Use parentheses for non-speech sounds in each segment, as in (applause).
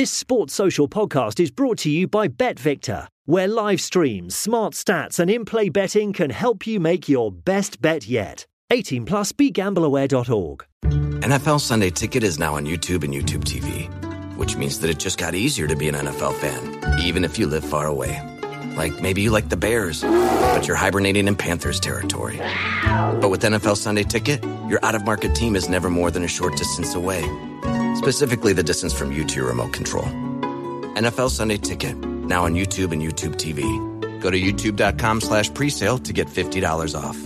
This Sports Social podcast is brought to you by BetVictor, where live streams, smart stats, and in play betting can help you make your best bet yet. 18 plus begambleaware.org. NFL Sunday Ticket is now on YouTube and YouTube TV, which means that it just got easier to be an NFL fan, even if you live far away. Like maybe you like the Bears, but you're hibernating in Panthers territory. But with NFL Sunday Ticket, your out of market team is never more than a short distance away specifically the distance from you to your remote control. NFL Sunday Ticket, now on YouTube and YouTube TV. Go to youtube.com slash presale to get $50 off.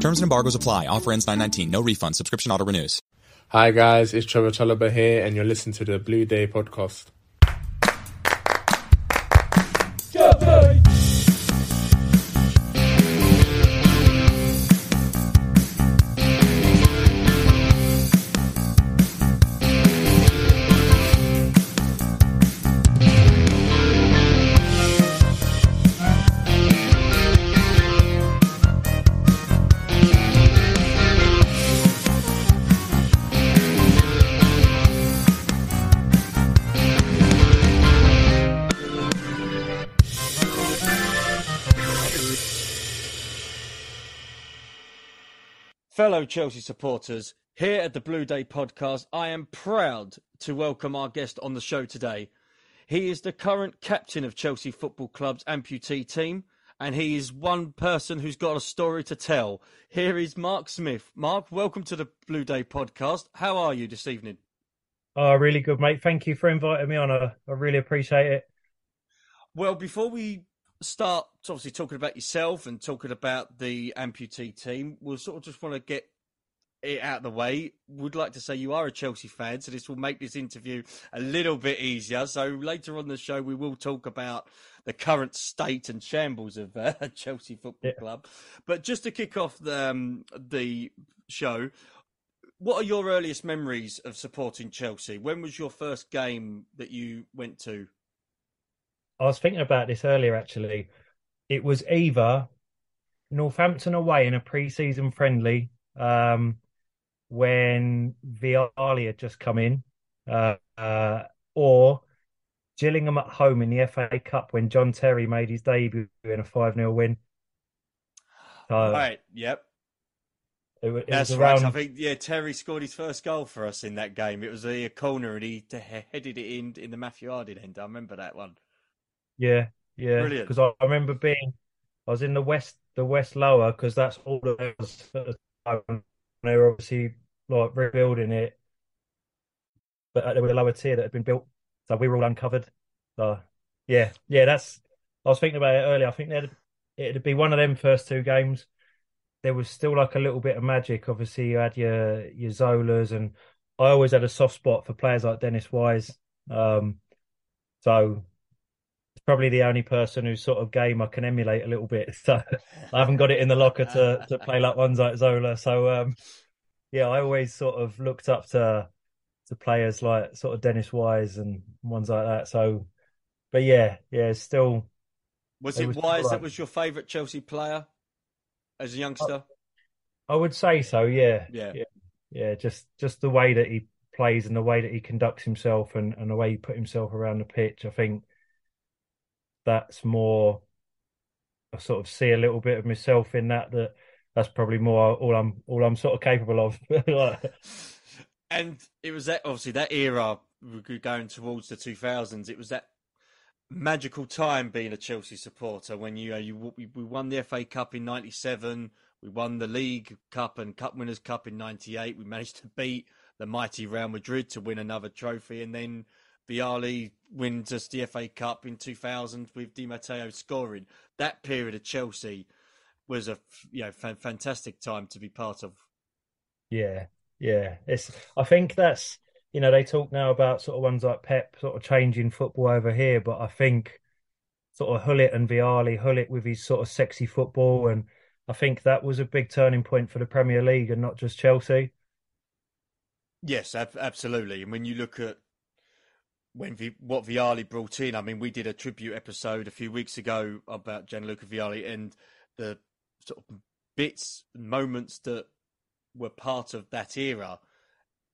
Terms and embargoes apply. Offer ends 919. No refund. Subscription auto renews. Hi guys, it's Trevoh Chalobah here and you're listening to the Blue Day podcast. Fellow Chelsea supporters, here at the Blue Day podcast, I am proud to welcome our guest on the show today. He is the current captain of Chelsea Football Club's amputee team, and he is one person who's got a story to tell. Here is Mark Smith. Mark, welcome to the Blue Day podcast. How are you this evening? Oh, really good, mate. Thank you for inviting me on. I, I really appreciate it. Well, before we start obviously talking about yourself and talking about the amputee team, we'll sort of just want to get it out of the way. Would like to say you are a Chelsea fan, so this will make this interview a little bit easier. So later on the show, we will talk about the current state and shambles of uh, (laughs) Chelsea Football yeah. Club. But just to kick off the um, the show, what are your earliest memories of supporting Chelsea? When was your first game that you went to? I was thinking about this earlier actually. It was either Northampton away in a pre-season friendly um, when Vialli had just come in, uh, uh, or Gillingham at home in the FA Cup when John Terry made his debut in a 5 0 win. So, right, yep. It, it That's around... right. I think, yeah, Terry scored his first goal for us in that game. It was a, corner and he headed it in in the Matthew Harding end. I remember that one. Yeah, yeah. Because I, I, remember being, I was in the west, the west lower, because that's all that was at the time. They were obviously like rebuilding it, but there was a lower tier that had been built, so we were all uncovered. So yeah, yeah. That's. I was thinking about it earlier. I think it'd be one of them first two games. There was still like a little bit of magic. Obviously, you had your your Zolas, and I always had a soft spot for players like Dennis Wise. Um, so probably the only person whose sort of game I can emulate a little bit. (laughs) So I haven't got it in the locker to to play like ones like Zola. So um, yeah, I always sort of looked up to to players like sort of Dennis Wise and ones like that. So, but yeah, yeah, still. Was it, it was Wise that was your favourite Chelsea player as a youngster? I, I would say so. Yeah, yeah, yeah, yeah. Just just the way that he plays and the way that he conducts himself and, and the way he put himself around the pitch. I think that's more I sort of see a little bit of myself in that that that's probably more all I'm all I'm sort of capable of. (laughs) and it was that obviously that era going towards the 2000s. It was that magical time being a Chelsea supporter when you uh, you we won the FA Cup in '97, we won the League Cup and Cup Winners' Cup in '98. We managed to beat the mighty Real Madrid to win another trophy, and then Vialli wins us the FA Cup in 2000 with Di Matteo scoring. That period of Chelsea was a you know fantastic time to be part of. Yeah, yeah. It's. I think that's you know they talk now about sort of ones like Pep sort of changing football over here, but I think sort of Gullit and Vialli, Gullit with his sort of sexy football, and I think that was a big turning point for the Premier League and not just Chelsea. Yes, ab- absolutely. And when you look at when v- what Vialli brought in. I mean, we did a tribute episode a few weeks ago about Gianluca Vialli and the sort of bits, moments that were part of that era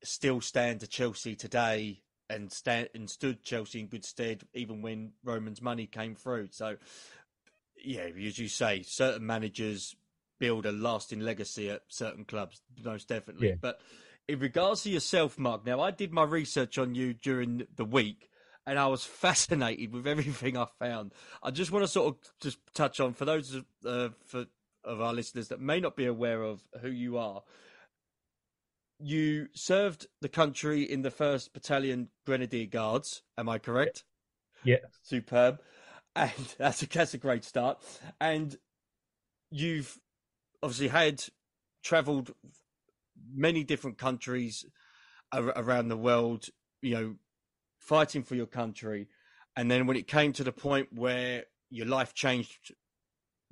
still stand to Chelsea today and stand and stood Chelsea in good stead even when Roman's money came through. So yeah, as you say, certain managers build a lasting legacy at certain clubs, most definitely. Yeah. But in regards to yourself, Mark, now I did my research on you during the week and I was (laughs) fascinated with everything I found. I just want to sort of just touch on for those uh, for, of our listeners that may not be aware of who you are. You served the country in the first Battalion Grenadier Guards. Am I correct? Yeah. Superb. And (laughs) that's a that's a great start. And you've obviously had travelled many different countries around the world. You know, fighting for your country. And then when it came to the point where your life changed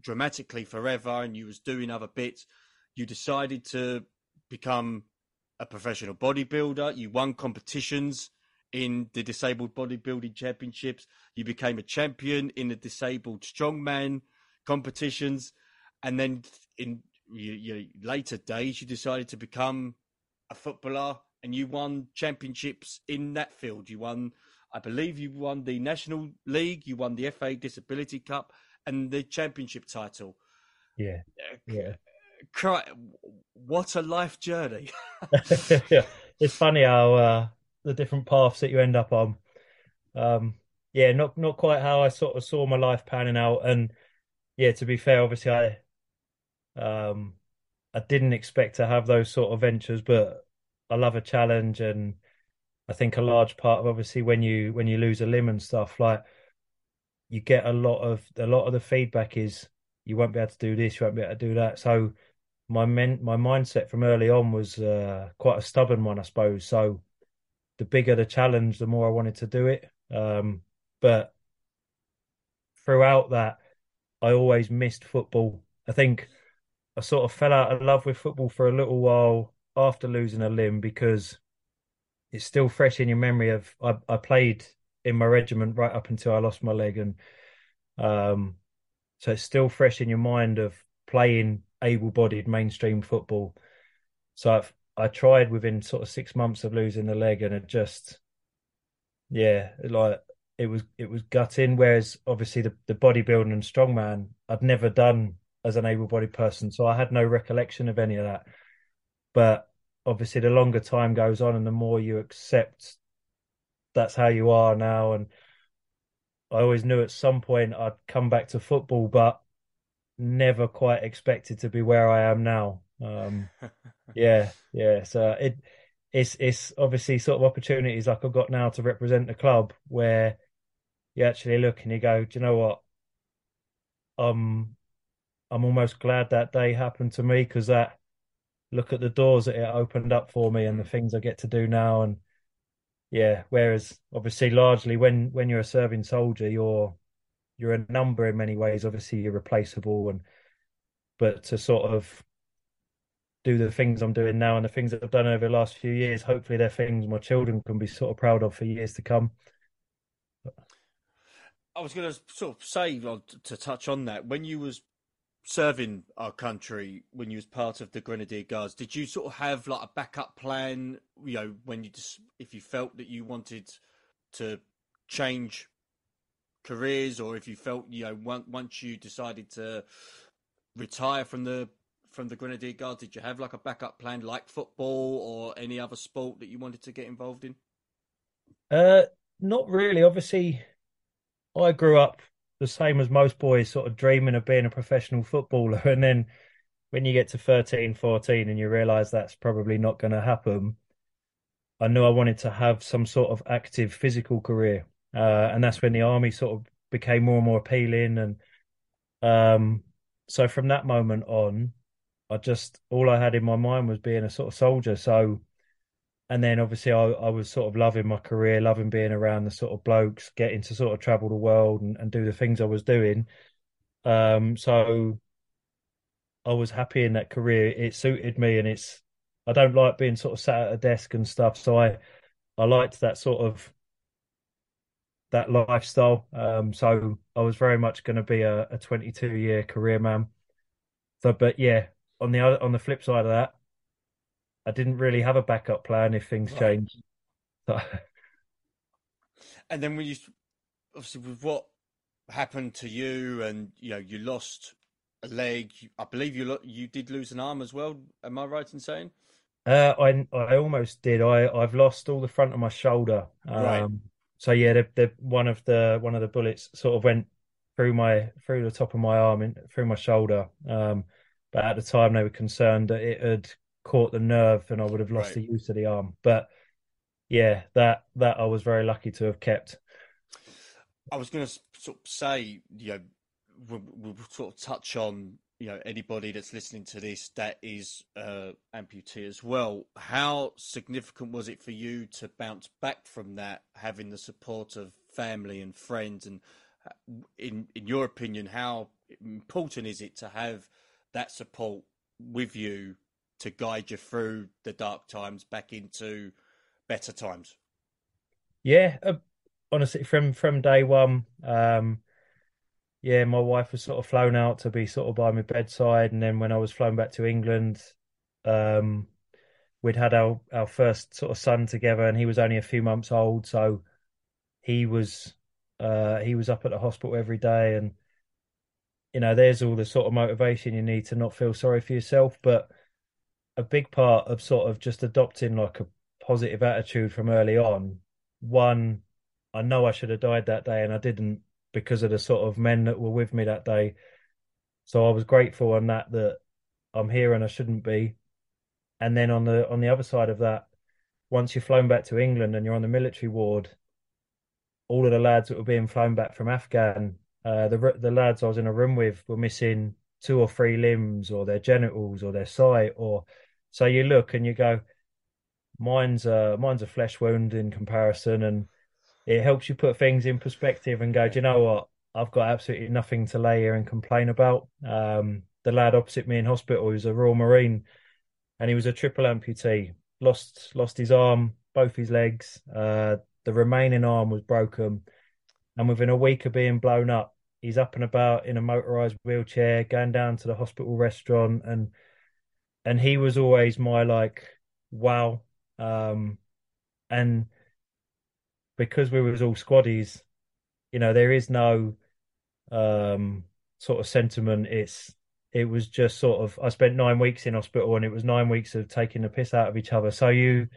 dramatically forever and you was doing other bits, you decided to become a professional bodybuilder. You won competitions in the disabled bodybuilding championships. You became a champion in the disabled strongman competitions. And then in your, your later days, you decided to become a footballer and you won championships in that field. You won, I believe, you won the National League, you won the FA Disability Cup, and the championship title. Yeah, uh, yeah. Cry, what a life journey! yeah. (laughs) (laughs) It's funny how uh, the different paths that you end up on. Um, yeah, not not quite how I sort of saw my life panning out, and yeah, to be fair, obviously I um I didn't expect to have those sort of ventures, but I love a challenge, and I think a large part of obviously when you when you lose a limb and stuff like you get a lot of a lot of the feedback is you won't be able to do this, you won't be able to do that. So my men my mindset from early on was uh, quite a stubborn one, I suppose. So the bigger the challenge, the more I wanted to do it. Um, but throughout that, I always missed football. I think I sort of fell out of love with football for a little while after losing a limb because it's still fresh in your memory of I, I played in my regiment right up until I lost my leg and um so it's still fresh in your mind of playing able-bodied mainstream football. So I've I tried within sort of six months of losing the leg and it just yeah, like it was it was gutting. Whereas obviously the, the bodybuilding and strongman I'd never done as an able-bodied person, so I had no recollection of any of that. But obviously, the longer time goes on and the more you accept that's how you are now. And I always knew at some point I'd come back to football, but never quite expected to be where I am now. Um, (laughs) yeah, yeah. So it it's it's obviously sort of opportunities like I've got now to represent the club where you actually look and you go, do you know what? Um, I'm almost glad that day happened to me because that look at the doors that it opened up for me and the things I get to do now. And yeah, whereas obviously largely when when you're a serving soldier, you're you're a number in many ways. Obviously you're replaceable and but to sort of do the things I'm doing now and the things that I've done over the last few years, hopefully they're things my children can be sort of proud of for years to come. I was going to sort of say to touch on that when you was serving our country when you was part of the Grenadier Guards, did you sort of have like a backup plan? You know, when you just if you felt that you wanted to change careers, or if you felt you know once you decided to retire from the from the Grenadier Guards, did you have like a backup plan, like football or any other sport that you wanted to get involved in? Uh, not really. Obviously, I grew up the same as most boys sort of dreaming of being a professional footballer. (laughs) And then when you get to 13 14 and you realize that's probably not going to happen i knew i wanted to have some sort of active physical career. Uh, and that's when the army sort of became more and more appealing. And um, so from that moment on i just all i had in my mind was being a sort of soldier. So and then obviously I, I was sort of loving my career, loving being around the sort of blokes, getting to sort of travel the world and, and do the things I was doing. Um, so I was happy in that career. It suited me, and it's I don't like being sort of sat at a desk and stuff. So I I liked that sort of that lifestyle. Um, so I was very much going to be a, a 22 year career man. So, but yeah, on the other, on the flip side of that, I didn't really have a backup plan if things right. changed. So, (laughs) And then when you obviously with what happened to you, and you know you lost a leg. I believe you lo- you did lose an arm as well. Am I right in saying? Uh, I I almost did. I I've lost all the front of my shoulder. Um, right. So yeah, the, the one of the one of the bullets sort of went through my through the top of my arm and through my shoulder. Um, but at the time they were concerned that it had caught the nerve and I would have lost right. the use of the arm. But yeah, that that I was very lucky to have kept. I was going to sort of say, you know, we'll, we'll, sort of touch on, you know, anybody that's listening to this that is uh, amputee as well. How significant was it for you to bounce back from that, having the support of family and friends? And uh, in in your opinion, how important is it to have that support with you to guide you through the dark times back into better times? Yeah, uh, honestly, from from day one, um, yeah, my wife was sort of flown out to be sort of by my bedside, and then when I was flown back to England, um, we'd had our our first sort of son together, and he was only a few months old, so he was uh, he was up at the hospital every day, and you know, there's all the sort of motivation you need to not feel sorry for yourself, but a big part of sort of just adopting like a positive attitude from early on. One, I know I should have died that day and I didn't because of the sort of men that were with me that day. So I was grateful on that that I'm here and I shouldn't be. And then on the on the other side of that, once you're flown back to England and you're on the military ward, all of the lads that were being flown back from Afghan, uh, the the lads I was in a room with were missing two or three limbs or their genitals or their sight or so you look and you go, mine's a mine's a flesh wound in comparison, and it helps you put things in perspective and go, do you know what? I've got absolutely nothing to lay here and complain about. Um, the lad opposite me in hospital, who's a Royal Marine, and he was a triple amputee. Lost lost his arm, both his legs. Uh, the remaining arm was broken, and within a week of being blown up, he's up and about in a motorized wheelchair, going down to the hospital restaurant, and and he was always my like wow um, and because we was all squaddies, you know, there is no um, sort of sentiment. It's it was just sort of I spent nine weeks in hospital and it was nine weeks of taking the piss out of each other. So you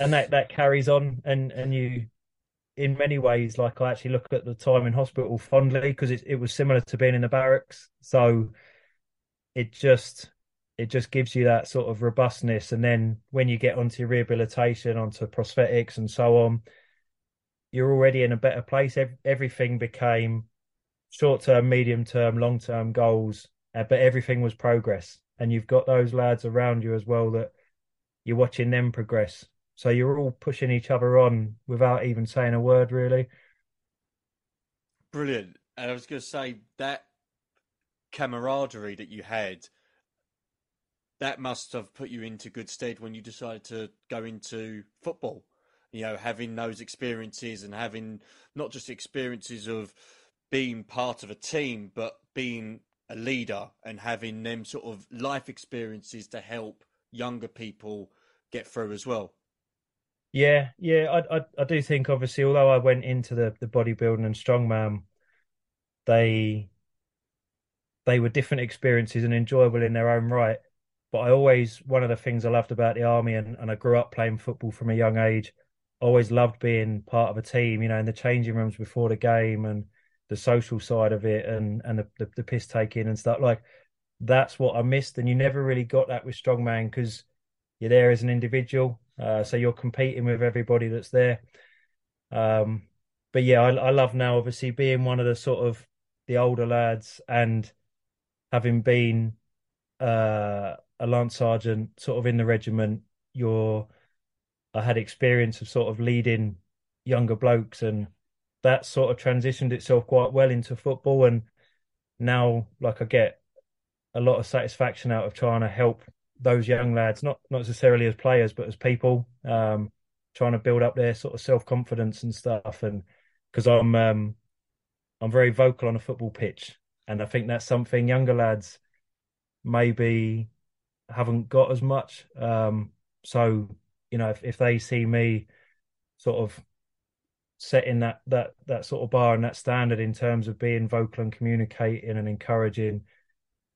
and that that carries on and and you in many ways like I actually look at the time in hospital fondly because it it was similar to being in the barracks. So it just it just gives you that sort of robustness. And then when you get onto rehabilitation, onto prosthetics and so on, you're already in a better place. Everything became short term, medium term, long term goals, uh, but everything was progress. And you've got those lads around you as well that you're watching them progress. So you're all pushing each other on without even saying a word, really. Brilliant. And I was going to say that camaraderie that you had that must have put you into good stead when you decided to go into football. You know, having those experiences and having not just experiences of being part of a team, but being a leader and having them sort of life experiences to help younger people get through as well. Yeah, yeah, I, I, I do think obviously, although I went into the the bodybuilding and strongman, they they were different experiences and enjoyable in their own right. But I always, one of the things I loved about the army, and, and I grew up playing football from a young age, always loved being part of a team, you know, in the changing rooms before the game and the social side of it and, and the, the, the piss taking and stuff. Like, that's what I missed. And you never really got that with Strongman because you're there as an individual. Uh, so you're competing with everybody that's there. Um, but yeah, I, I love now, obviously, being one of the sort of the older lads and having been uh, a lance sergeant, sort of in the regiment, you're I had experience of sort of leading younger blokes, and that sort of transitioned itself quite well into football. And now, like, I get a lot of satisfaction out of trying to help those young lads, not not necessarily as players, but as people, um, trying to build up their sort of self confidence and stuff. And because I'm um, I'm very vocal on a football pitch, and I think that's something younger lads maybe haven't got as much. Um, so you know, if, if they see me sort of setting that that that sort of bar and that standard in terms of being vocal and communicating and encouraging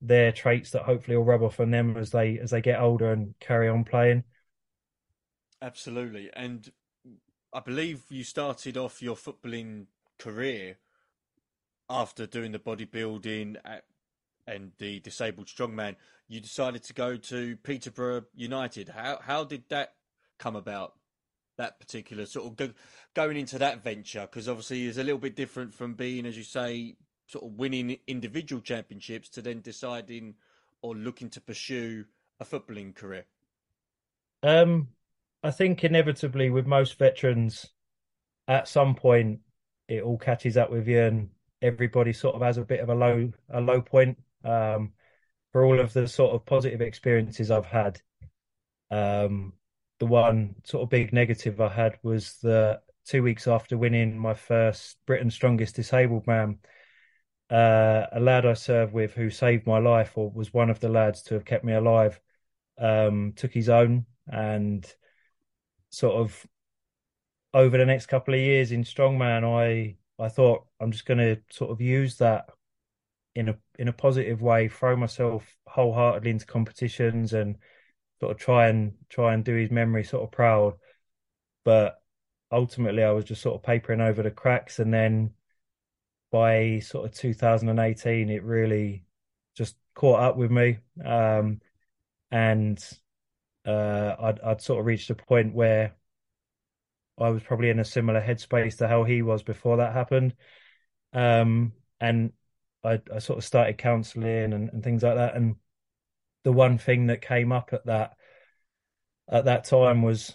their traits that hopefully will rub off on them as they as they get older and carry on playing. Absolutely, and I believe you started off your footballing career after doing the bodybuilding and the disabled strongman. You decided to go to Peterborough United. How how did that come about? That particular sort of go, going into that venture because obviously it's a little bit different from being, as you say, sort of winning individual championships to then deciding or looking to pursue a footballing career. Um, I think inevitably with most veterans, at some point it all catches up with you, and everybody sort of has a bit of a low a low point. Um, for all of the sort of positive experiences I've had, um, the one sort of big negative I had was the two weeks after winning my first Britain's Strongest Disabled Man. Uh, a lad I served with who saved my life, or was one of the lads to have kept me alive, um, took his own and sort of over the next couple of years in strongman, I I thought I'm just going to sort of use that in a in a positive way, throw myself wholeheartedly into competitions and sort of try and try and do his memory sort of proud. But ultimately, I was just sort of papering over the cracks, and then by sort of 2018, it really just caught up with me, um, and uh, I'd, I'd sort of reached a point where I was probably in a similar headspace to how he was before that happened. Um, and I, I, sort of started counselling and, and, things like that. And the one thing that came up at that at that time was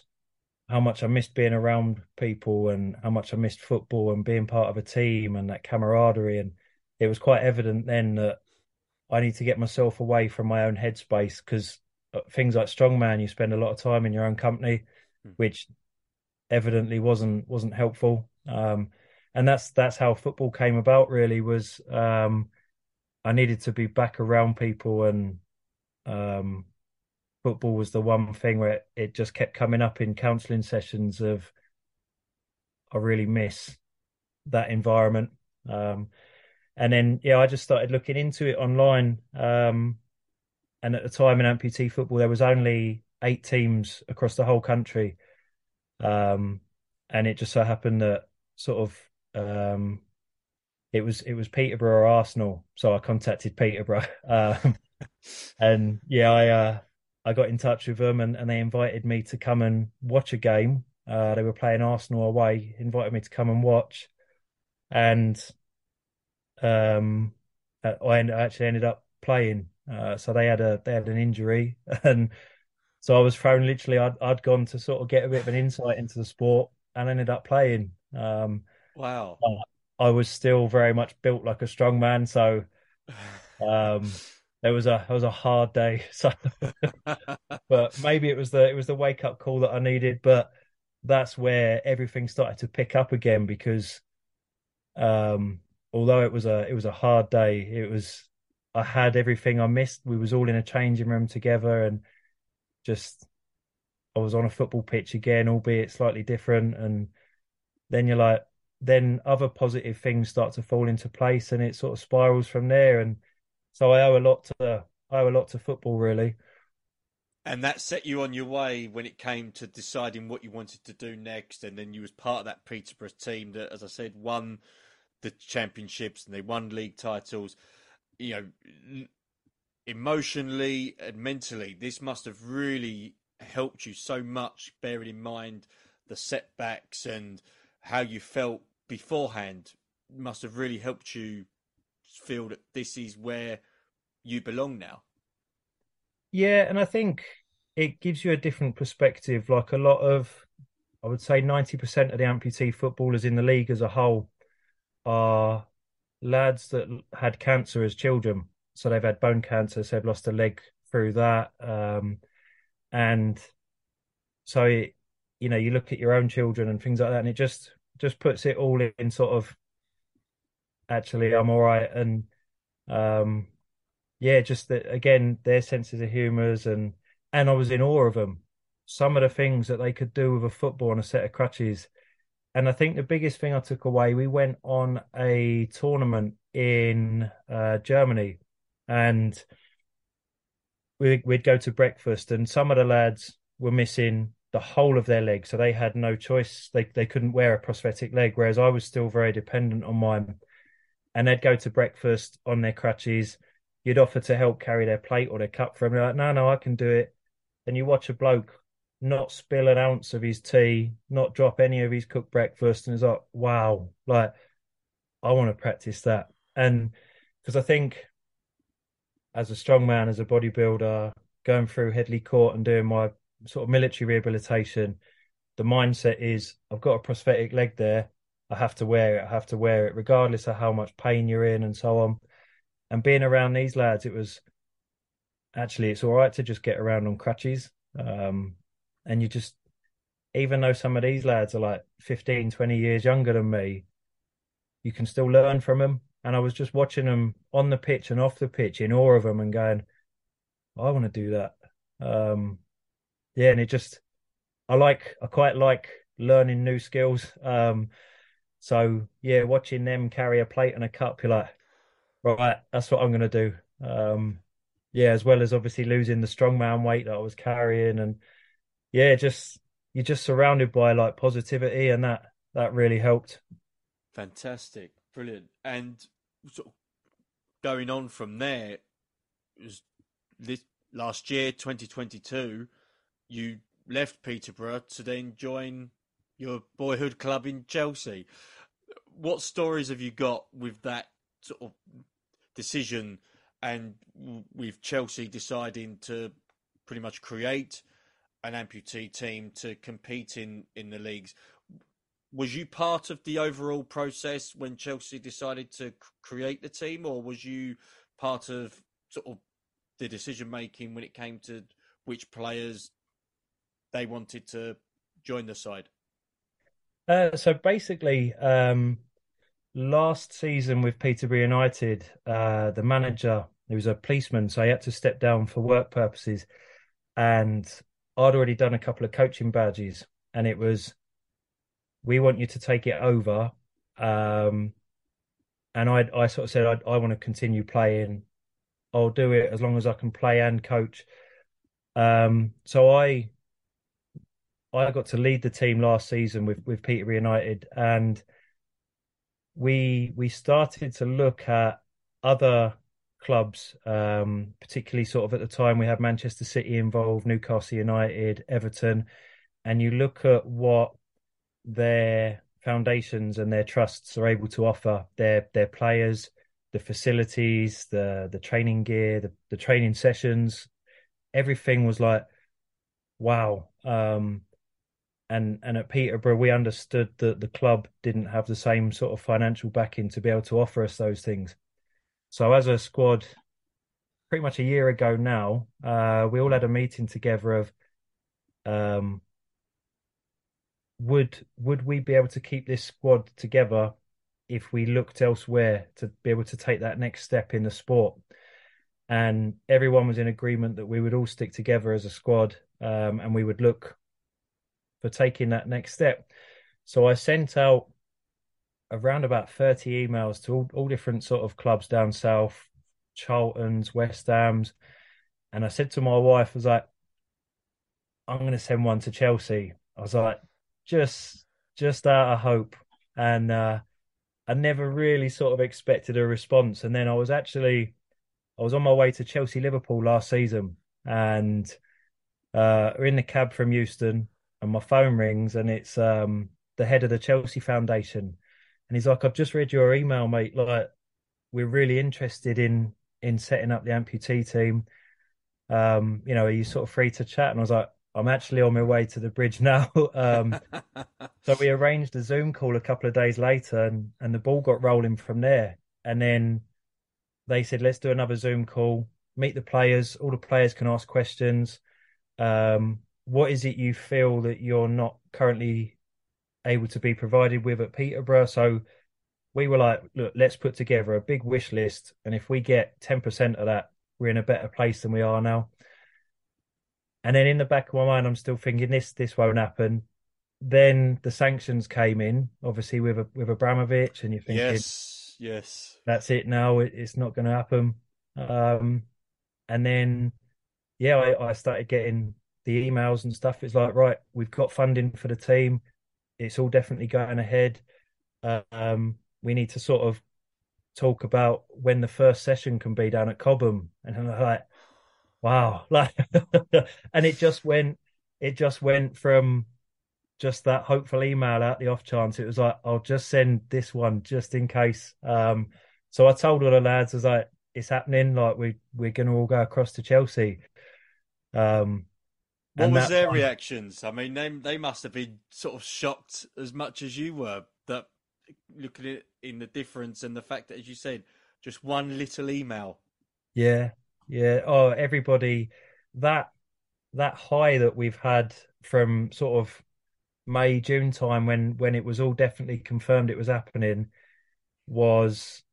how much I missed being around people and how much I missed football and being part of a team and that camaraderie. And it was quite evident then that I need to get myself away from my own headspace because uh, things like strongman, you spend a lot of time in your own company, mm. which evidently wasn't wasn't helpful. Um, and that's that's how football came about. Really, was um, I needed to be back around people, and um, football was the one thing where it, just kept coming up in counselling sessions. Of I really miss that environment. Um, and then yeah, I just started looking into it online. Um, and at the time in amputee football, there was only eight teams across the whole country, um, and it just so happened that sort of um, it was it was Peterborough or Arsenal, so I contacted Peterborough, (laughs) um, and yeah, I uh, I got in touch with them, and, and they invited me to come and watch a game. Uh, they were playing Arsenal away, invited me to come and watch, and um, I actually ended up playing uh, so they had a they had an injury, (laughs) and so I was thrown. Literally, I'd I'd gone to sort of get a bit of an insight into the sport, and ended up playing. Um, wow! I was still very much built like a strong man, so um, it was a it was a hard day. (laughs) So, but maybe it was the it was the wake up call that I needed. But that's where everything started to pick up again because um, although it was a it was a hard day, it was I had everything I missed. We was all in a changing room together, and just I was on a football pitch again, albeit slightly different. And then you're like, then other positive things start to fall into place, and it sort of spirals from there. And so I owe a lot to I owe a lot to football, really. And that set you on your way when it came to deciding what you wanted to do next. And then you was part of that Peterborough team that, as I said, won the championships and they won league titles you know, emotionally and mentally, this must have really helped you so much, bearing in mind the setbacks and how you felt beforehand. Must have really helped you feel that this is where you belong now. Yeah, and I think it gives you a different perspective. Like a lot of, I would say, ninety percent of the amputee footballers in the league as a whole are lads that had cancer as children. So they've had bone cancer, so they've lost a leg through that. Um, and so, it, you know, you look at your own children and things like that, and it just just puts it all in sort of actually I'm all right. And um yeah just that again their senses of humors and and I was in awe of them some of the things that they could do with a football and a set of crutches. And I think the biggest thing I took away, we went on a tournament in uh, Germany, and we, would go to breakfast, and some of the lads were missing the whole of their leg, so they had no choice. They they couldn't wear a prosthetic leg, whereas I was still very dependent on mine. And they'd go to breakfast on their crutches. You'd offer to help carry their plate or their cup for them. They're like, no, no, I can do it. And you watch a bloke not spill an ounce of his tea, not drop any of his cooked breakfast, and it's like, wow, like I want to practice that. And because I think as a strong man, as a bodybuilder, going through Headley Court and doing my sort of military rehabilitation, the mindset is I've got a prosthetic leg there. I have to wear it. I have to wear it, regardless of how much pain you're in and so on. And being around these lads, it was actually it's all right to just get around on crutches. Um, and you just, even though some of these lads are like 15, 20 years younger than me, you can still learn from them. And I was just watching them on the pitch and off the pitch in awe of them and going, I want to do that. Um, yeah, and it just I like I quite like learning new skills. Um, so yeah, watching them carry a plate and a cup, you're like, right, that's what I'm gonna do. Um, yeah, as well as obviously losing the strongman weight that I was carrying, and yeah, just you're just surrounded by like positivity, and that that really helped. Fantastic, brilliant, and of going on from there, was this last year, 2022 you left Peterborough to then join your boyhood club in Chelsea. What stories have you got with that sort of decision and with Chelsea deciding to pretty much create an amputee team to compete in, in the leagues? Was you part of the overall process when Chelsea decided to create the team, or was you part of sort of the decision making when it came to which players they wanted to join the side? Uh, so basically, um, last season with Peterborough United, uh, the manager, he was a policeman, so he had to step down for work purposes. And I'd already done a couple of coaching badges, and it was, we want you to take it over. Um, and I, I sort of said, I, I want to continue playing. I'll do it as long as I can play and coach. Um, so I I got to lead the team last season with with Peterborough United, and we we started to look at other clubs, um, particularly sort of at the time we had Manchester City involved, Newcastle United, Everton, and you look at what their foundations and their trusts are able to offer their their players, the facilities, the the training gear, the, the training sessions, everything was like, wow. Um, and and at Peterborough we understood that the club didn't have the same sort of financial backing to be able to offer us those things. So as a squad, pretty much a year ago now, uh, we all had a meeting together of um, would would we be able to keep this squad together if we looked elsewhere to be able to take that next step in the sport? And everyone was in agreement that we would all stick together as a squad um, and we would look for taking that next step. So I sent out around about 30 emails to all, all different sort of clubs down south, Charlton's, West Ham's. And I said to my wife, I was like, I'm going to send one to Chelsea. I was like, just, just out of hope. And, uh, I never really sort of expected a response. And then I was actually, I was on my way to Chelsea Liverpool last season and, uh, we're in the cab from Euston and my phone rings and it's um the head of the Chelsea Foundation, and he's like, "I've just read your email, mate. Like, we're really interested in in setting up the amputee team. Um, you know, are you sort of free to chat?" And I was like, "I'm actually on my way to the bridge (laughs) now." um, so we arranged a Zoom call a couple of days later, and and the ball got rolling from there. And then they said, "Let's do another Zoom call. Meet the players. All the players can ask questions." Um, what is it you feel that you're not currently able to be provided with at Peterborough? So we were like, look, let's put together a big wish list, and if we get ten percent of that, we're in a better place than we are now. And then in the back of my mind, I'm still thinking this this won't happen. then the sanctions came in, obviously with a, with Abramovich, and you think, yes, yes, that's it now. It, it's not going to happen. Um, and then, yeah, I, I started getting the emails and stuff. It's like, right, we've got funding for the team. It's all definitely going ahead. Um, we need to sort of talk about when the first session can be down at Cobham, and I'm like, wow, (laughs) like, and it just went, it just went from just that hopeful email out the off chance. It was like, I'll just send this one just in case. Um, so I told all the lads, I was like, it's happening. Like we we're gonna all go across to Chelsea. Um, what was their one... reactions? I mean, they they must have been sort of shocked as much as you were that looking at in the difference and the fact that, as you said, just one little email. Yeah, yeah. Oh, everybody, that that high that we've had from sort of May June time when when it was all definitely confirmed it was happening was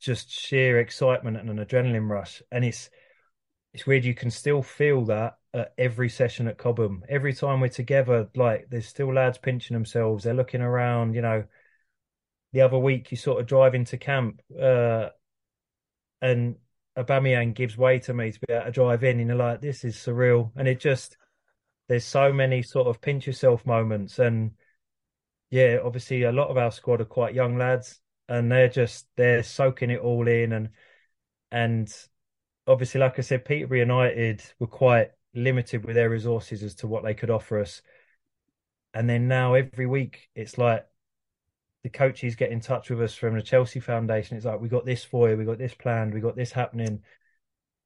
just sheer excitement and an adrenaline rush, and it's it's weird. You can still feel that at every session at Cobham. Every time we're together, like there's still lads pinching themselves. They're looking around. You know, the other week you sort of drive into camp, uh, and Aubameyang gives way to me to be able to drive in. And you're like, this is surreal. And it just there's so many sort of pinch yourself moments. And yeah, obviously a lot of our squad are quite young lads, and they're just they're soaking it all in and and obviously, like I said, Peterborough United were quite limited with their resources as to what they could offer us. And then now every week it's like the coaches get in touch with us from the Chelsea Foundation. It's like we got this for you, we got this planned, we got this happening.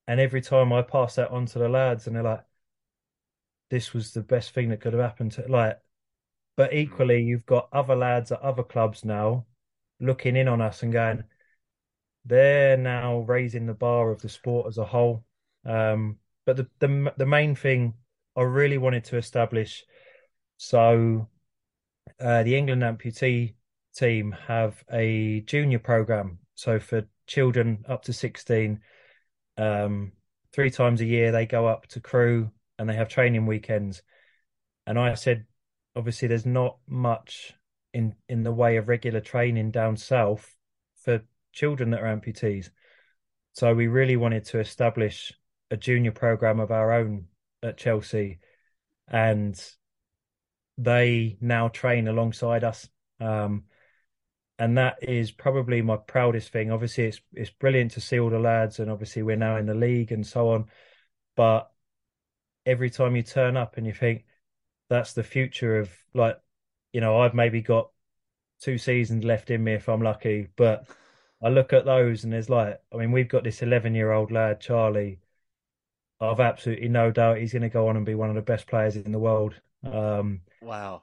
And every time I pass that on to the lads, and they're like, "This was the best thing that could have happened." To like, but mm. equally, you've got other lads at other clubs now looking in on us and going, they're now raising the bar of the sport as a whole. Um, but the, the the main thing I really wanted to establish, so uh, the England amputee team have a junior program. So for children up to sixteen, um, three times a year they go up to Crewe and they have training weekends. And I said, obviously, there's not much in in the way of regular training down south for children that are amputees. So we really wanted to establish a junior program of our own at Chelsea, and they now train alongside us. Um, and that is probably my proudest thing. Obviously, it's it's brilliant to see all the lads, and obviously we're now in the league and so on. But every time you turn up and you think that's the future of like, you know, I've maybe got two seasons left in me if I'm lucky, but I look at those and there's like, I mean, we've got this 11 year old lad, Charlie. I've absolutely no doubt he's going to go on and be one of the best players in the world. Um, wow.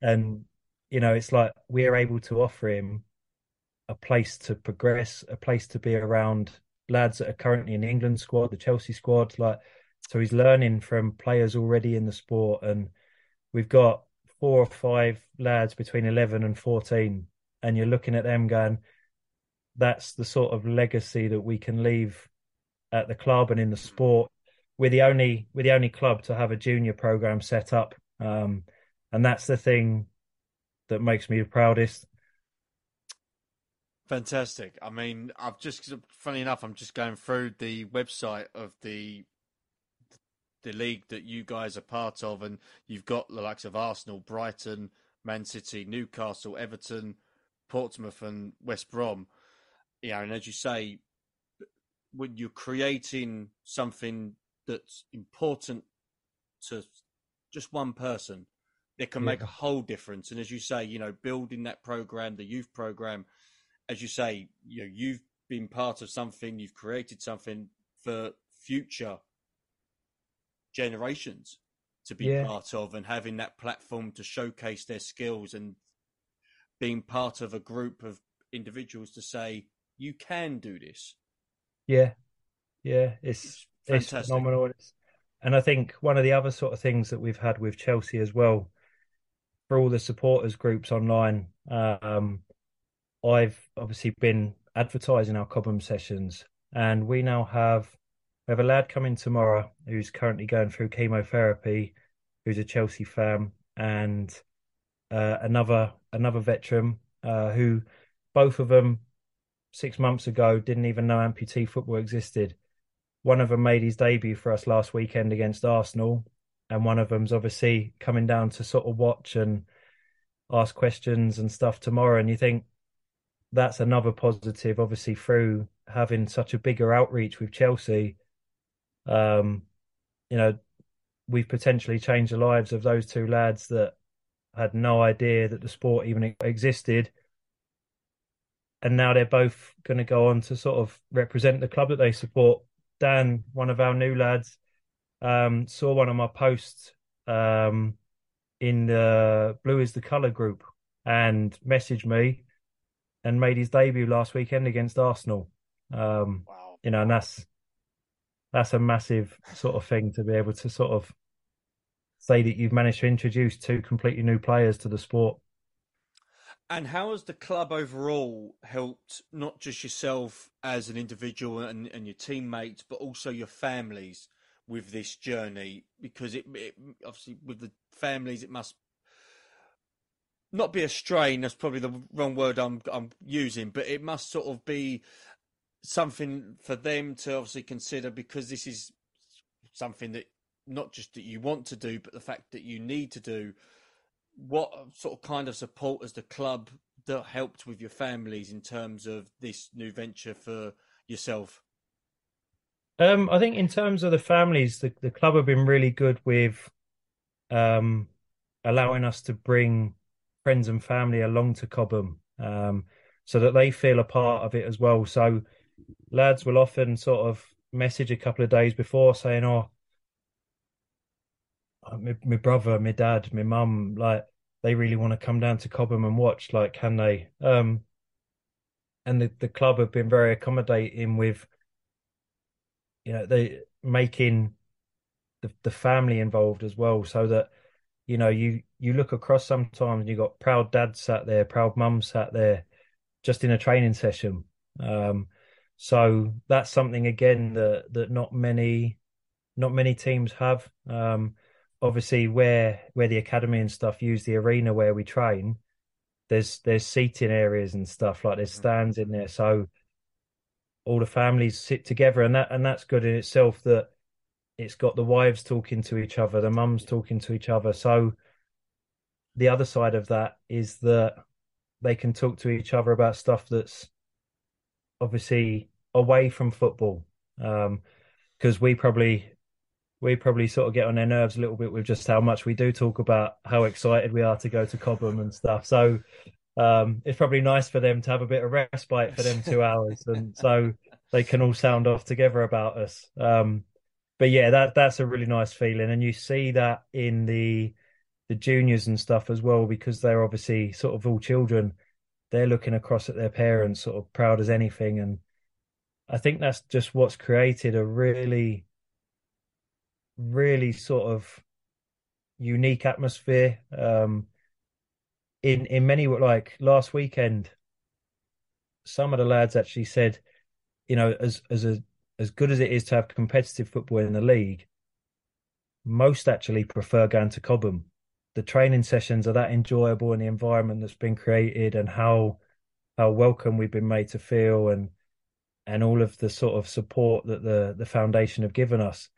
And, you know, it's like we're able to offer him a place to progress, a place to be around lads that are currently in the England squad, the Chelsea squad. Like, so he's learning from players already in the sport. And we've got four or five lads between 11 and 14. And you're looking at them going, that's the sort of legacy that we can leave at the club and in the sport. We're the only we're the only club to have a junior program set up, um, and that's the thing that makes me the proudest. Fantastic. I mean, I've just funny enough, I'm just going through the website of the the league that you guys are part of, and you've got the likes of Arsenal, Brighton, Man City, Newcastle, Everton, Portsmouth, and West Brom yeah, and as you say, when you're creating something that's important to just one person, it can yeah. make a whole difference. And as you say, you know, building that program, the youth program, as you say, you know, you've been part of something, you've created something for future generations to be yeah. part of and having that platform to showcase their skills and being part of a group of individuals to say you can do this. Yeah, yeah, it's it's, it's phenomenal. It's, and I think one of the other sort of things that we've had with Chelsea as well, for all the supporters groups online, um, I've obviously been advertising our Cobham sessions, and we now have we have a lad coming tomorrow who's currently going through chemotherapy, who's a Chelsea fan, and uh, another another veteran uh, who both of them six months ago didn't even know amputee football existed. One of them made his debut for us last weekend against Arsenal, and one of them's obviously coming down to sort of watch and ask questions and stuff tomorrow. And you think that's another positive, obviously, through having such a bigger outreach with Chelsea. Um, you know, we've potentially changed the lives of those two lads that had no idea that the sport even existed and now they're both going to go on to sort of represent the club that they support. Dan, one of our new lads, um, saw one of my posts um, in the Blue is the Colour group and messaged me and made his debut last weekend against Arsenal. Um, wow. You know, and that's that's a massive sort of thing to be able to sort of say that you've managed to introduce two completely new players to the sport. And how has the club overall helped not just yourself as an individual and, and your teammates, but also your families with this journey? Because it, it obviously with the families, it must not be a strain. That's probably the wrong word I'm I'm using, but it must sort of be something for them to obviously consider because this is something that not just that you want to do, but the fact that you need to do what sort of kind of support has the club that helped with your families in terms of this new venture for yourself? Um, I think in terms of the families, the, the club have been really good with um, allowing us to bring friends and family along to Cobham um, so that they feel a part of it as well. So lads will often sort of message a couple of days before saying, "Oh, uh, my, my brother, my dad, my mum, like they really want to come down to Cobham and watch. Like, can they? Um, and the the club have been very accommodating with, you know, they making the the family involved as well, so that you know you you look across sometimes and you got proud dad sat there, proud mum sat there, just in a training session. Um, so that's something again that that not many not many teams have. Um, obviously where where the academy and stuff use the arena where we train there's there's seating areas and stuff like there's mm. stands in there so all the families sit together and that and that's good in itself that it's got the wives talking to each other the mums talking to each other so the other side of that is that they can talk to each other about stuff that's obviously away from football because um, we probably we probably sort of get on their nerves a little bit with just how much we do talk about how excited we are to go to Cobham and stuff. So um, it's probably nice for them to have a bit of respite for them two (laughs) hours, and so they can all sound off together about us. Um, but yeah, that that's a really nice feeling, and you see that in the the juniors and stuff as well because they're obviously sort of all children. They're looking across at their parents, sort of proud as anything, and I think that's just what's created a really really sort of unique atmosphere. Um, in in many like last weekend, some of the lads actually said, you know, as as a as good as it is to have competitive football in the league, most actually prefer going to Cobham. The training sessions are that enjoyable and the environment that's been created and how how welcome we've been made to feel and and all of the sort of support that the the foundation have given us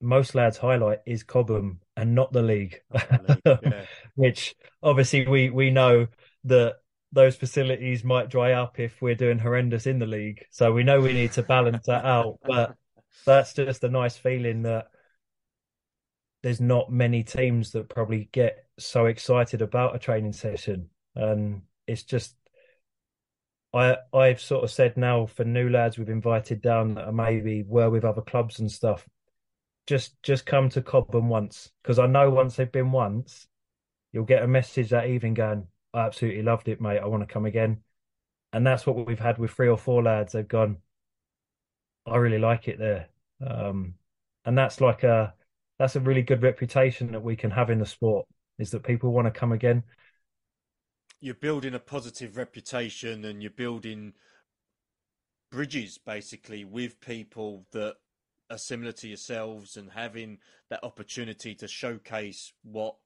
most lads highlight is Cobham and not the league, the league (laughs) yeah. which obviously we we know that those facilities might dry up if we're doing horrendous in the league. So we know we need to balance that out. But that's just a nice feeling that there's not many teams that probably get so excited about a training session. And it's just I I've sort of said now for new lads we've invited down that are maybe were with other clubs and stuff just just come to Cobham once because I know once they've been once, you'll get a message that evening going, "I absolutely loved it, mate. I want to come again." And that's what we've had with three or four lads. They've gone, "I really like it there," um, and that's like a that's a really good reputation that we can have in the sport. Is that people want to come again? You're building a positive reputation, and you're building bridges basically with people that are similar to yourselves and having that opportunity to showcase what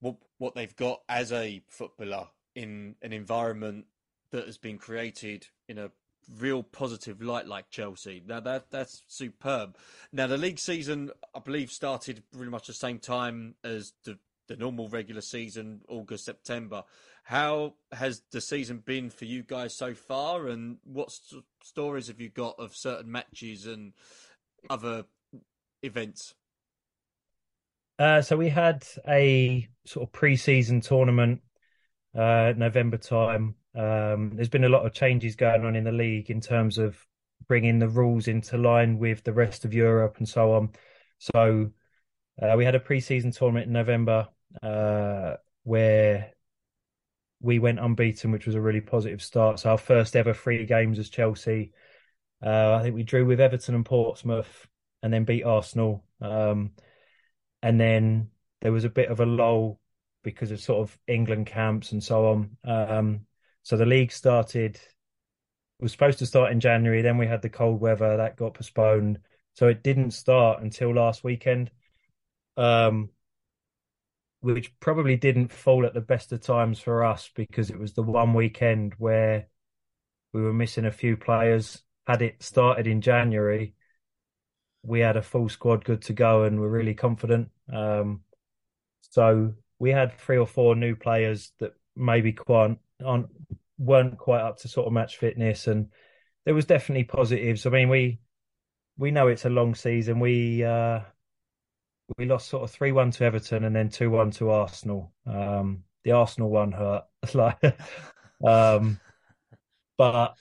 what what they've got as a footballer in an environment that has been created in a real positive light like Chelsea. Now that that's superb. Now the league season, I believe, started pretty much the same time as the the normal regular season, August September. How has the season been for you guys so far, and what st- stories have you got of certain matches and other events? Uh, so we had a sort of pre-season tournament uh, November time. Um, there's been a lot of changes going on in the league in terms of bringing the rules into line with the rest of Europe and so on. So uh, we had a pre-season tournament in November uh, where we went unbeaten, which was a really positive start. So our first ever three games as Chelsea. Uh, I think we drew with Everton and Portsmouth, and then beat Arsenal. Um, and then there was a bit of a lull because of sort of England camps and so on. Um, so the league started was supposed to start in January. Then we had the cold weather that got postponed, so it didn't start until last weekend. Um, which probably didn't fall at the best of times for us because it was the one weekend where we were missing a few players. Had it started in January, we had a full squad good to go and we're really confident. Um, so we had three or four new players that maybe quite weren't quite up to sort of match fitness, and there was definitely positives. I mean, we we know it's a long season. We uh, we lost sort of three one to Everton and then two one to Arsenal. Um, the Arsenal one hurt, (laughs) like, um, but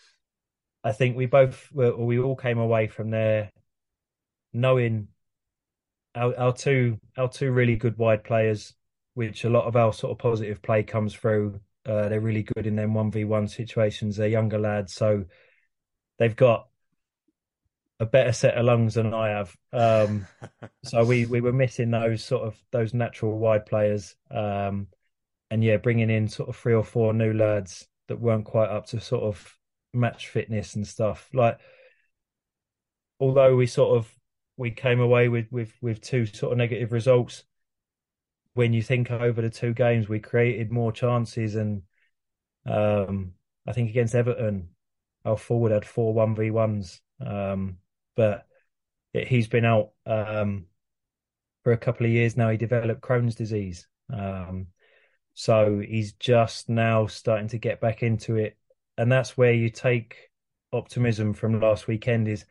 I think we both we all came away from there knowing our, our two our two really good wide players, which a lot of our sort of positive play comes through. Uh, they're really good in them one v one situations. They're younger lads, so they've got a better set of lungs than I have. Um, (laughs) so we we were missing those sort of those natural wide players, um, and yeah, bringing in sort of three or four new lads that weren't quite up to sort of match fitness and stuff. Like, although we sort of we came away with with with two sort of negative results. When you think over the two games, we created more chances, and um, I think against Everton, our forward had four one v ones, um, but he's been out um, for a couple of years now. He developed Crohn's disease, um, so he's just now starting to get back into it, and that's where you take optimism from last weekend. Is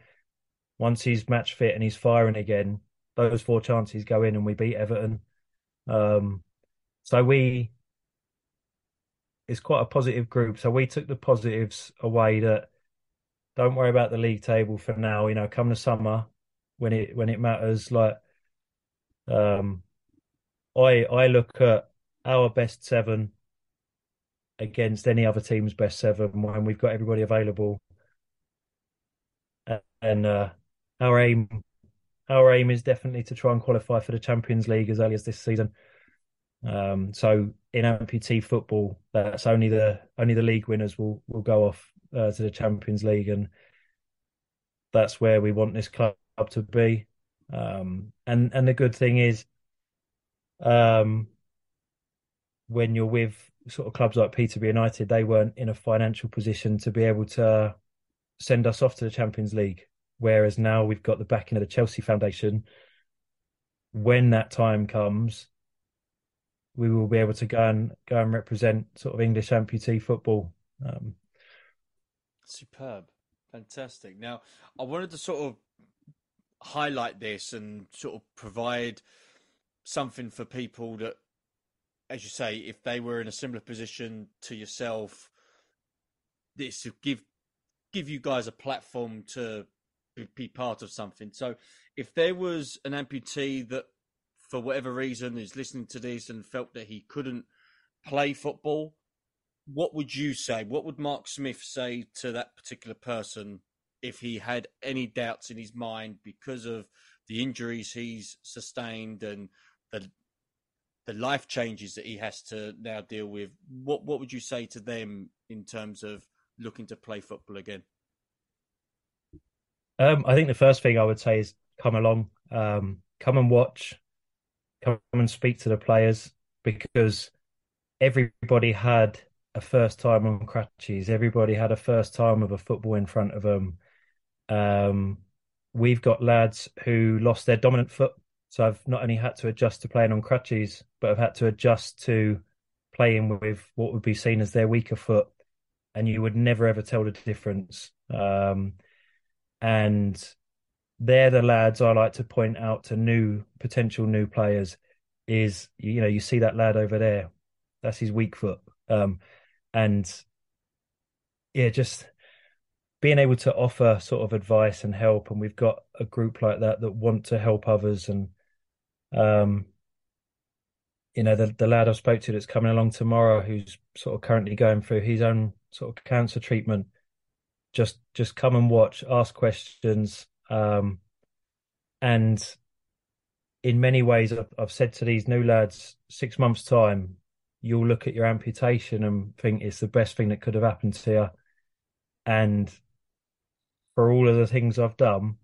once he's match fit and he's firing again, those four chances go in and we beat Everton. Um, so we, it's quite a positive group. So we took the positives away that don't worry about the league table for now. You know, come the summer when it when it matters. Like, um, I I look at our best seven against any other team's best seven when we've got everybody available, and uh, our aim our aim is definitely to try and qualify for the Champions League as early as this season. Um, so in amputee football, that's only the only the league winners will will go off uh, to the Champions League, and that's where we want this club to be. Um, and and the good thing is, um, when you're with sort of clubs like Peterborough United, they weren't in a financial position to be able to send us off to the Champions League. Whereas now we've got the backing of the Chelsea Foundation. When that time comes, we will be able to go and go and represent sort of English amputee football. Um, Superb, fantastic. Now, I wanted to sort of highlight this and sort of provide something for people that, as you say, if they were in a similar position to yourself, this to give give you guys a platform to be part of something. So if there was an amputee that, for whatever reason, is listening to this and felt that he couldn't play football, what would you say? What would Mark Smith say to that particular person if he had any doubts in his mind because of the injuries he's sustained and the the life changes that he has to now deal with? What what would you say to them in terms of looking to play football again? Um, I think the first thing I would say is come along, um, come and watch, come and speak to the players. because everybody had a first time on crutches. Everybody had a first time of a football in front of them. Um, we've got lads who lost their dominant foot, so I've not only had to adjust to playing on crutches, but I've had to adjust to playing with what would be seen as their weaker foot, and you would never ever tell the difference. Um, and they're the lads I like to point out to new potential new players. Is you know you see that lad over there, that's his weak foot, um, and yeah, just being able to offer sort of advice and help, and we've got a group like that that want to help others, and um, you know, the the lad I spoke to that's coming along tomorrow, who's sort of currently going through his own sort of cancer treatment. Just just come and watch, ask questions, um, and in many ways, I've, I've said to these new lads, six months time, you'll look at your amputation and think it's the best thing that could have happened to you. And for all of the things I've done,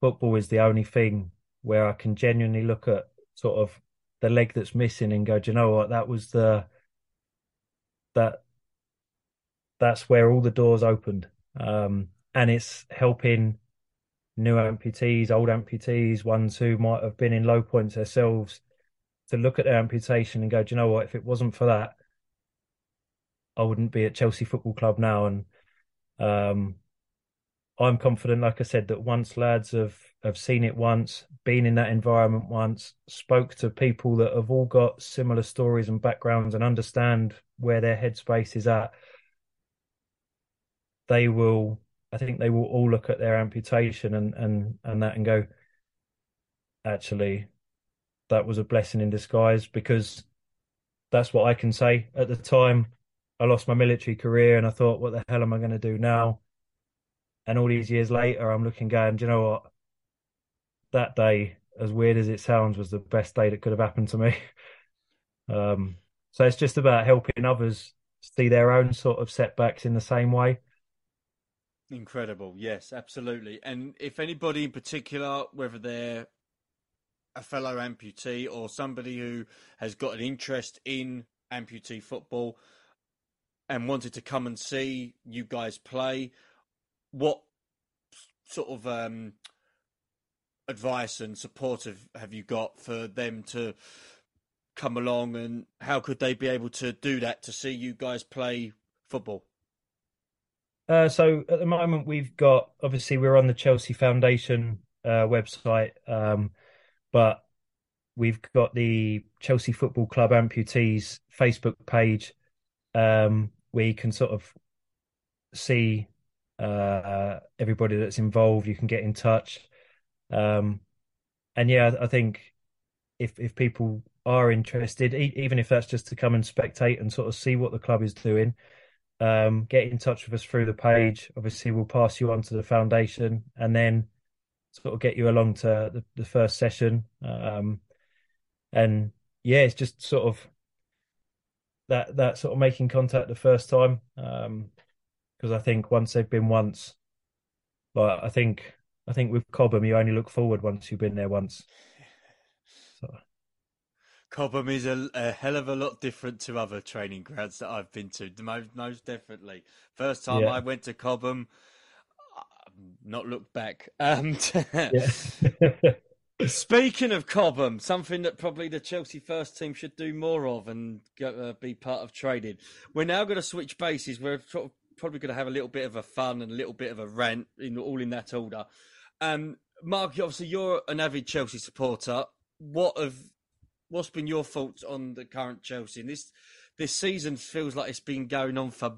football is the only thing where I can genuinely look at sort of the leg that's missing and go, do you know what? That was the that that's where all the doors opened. Um, and it's helping new amputees, old amputees, ones who might have been in low points themselves to look at their amputation and go, do you know what? If it wasn't for that, I wouldn't be at Chelsea Football Club now. And um, I'm confident, like I said, that once lads have have seen it once, been in that environment once, spoke to people that have all got similar stories and backgrounds and understand where their headspace is at, they will I think they will all look at their amputation and and and that and go, actually, that was a blessing in disguise because that's what I can say. At the time, I lost my military career and I thought, what the hell am I going to do now? And all these years later, I'm looking, going, do you know what? That day, as weird as it sounds, was the best day that could have happened to me. (laughs) um, so it's just about helping others see their own sort of setbacks in the same way. Incredible. Yes, absolutely. And if anybody in particular, whether they're a fellow amputee or somebody who has got an interest in amputee football and wanted to come and see you guys play, what sort of um, advice and support have, have you got for them to come along and how could they be able to do that to see you guys play football? Uh, so at the moment we've got obviously we're on the Chelsea Foundation uh, website, um, but we've got the Chelsea Football Club amputees Facebook page um, where you can sort of see uh, everybody that's involved. You can get in touch, um, and yeah, I think if if people are interested, e- even if that's just to come and spectate and sort of see what the club is doing, um, get in touch with us through the page. Obviously, we'll pass you on to the foundation, and then sort of get you along to the, the first session. Um, and yeah, it's just sort of that that sort of making contact the first time. because um, I think once they've been once, like I think I think with Cobham, you only look forward once you've been there once. So. Cobham is a, a, hell of a lot different to other training grounds that I've been to. Most, most definitely. First time yeah. I went to Cobham, not looked back. Um, (laughs) (laughs) Speaking of Cobham, something that probably the Chelsea first team should do more of and go, uh, be part of trading. We're now going to switch bases. We're sort of probably going to have a little bit of a fun and a little bit of a rant, in all in that order. Um, Mark, obviously you're an avid Chelsea supporter. What have what's been your thoughts on the current Chelsea? And this this season feels like it's been going on for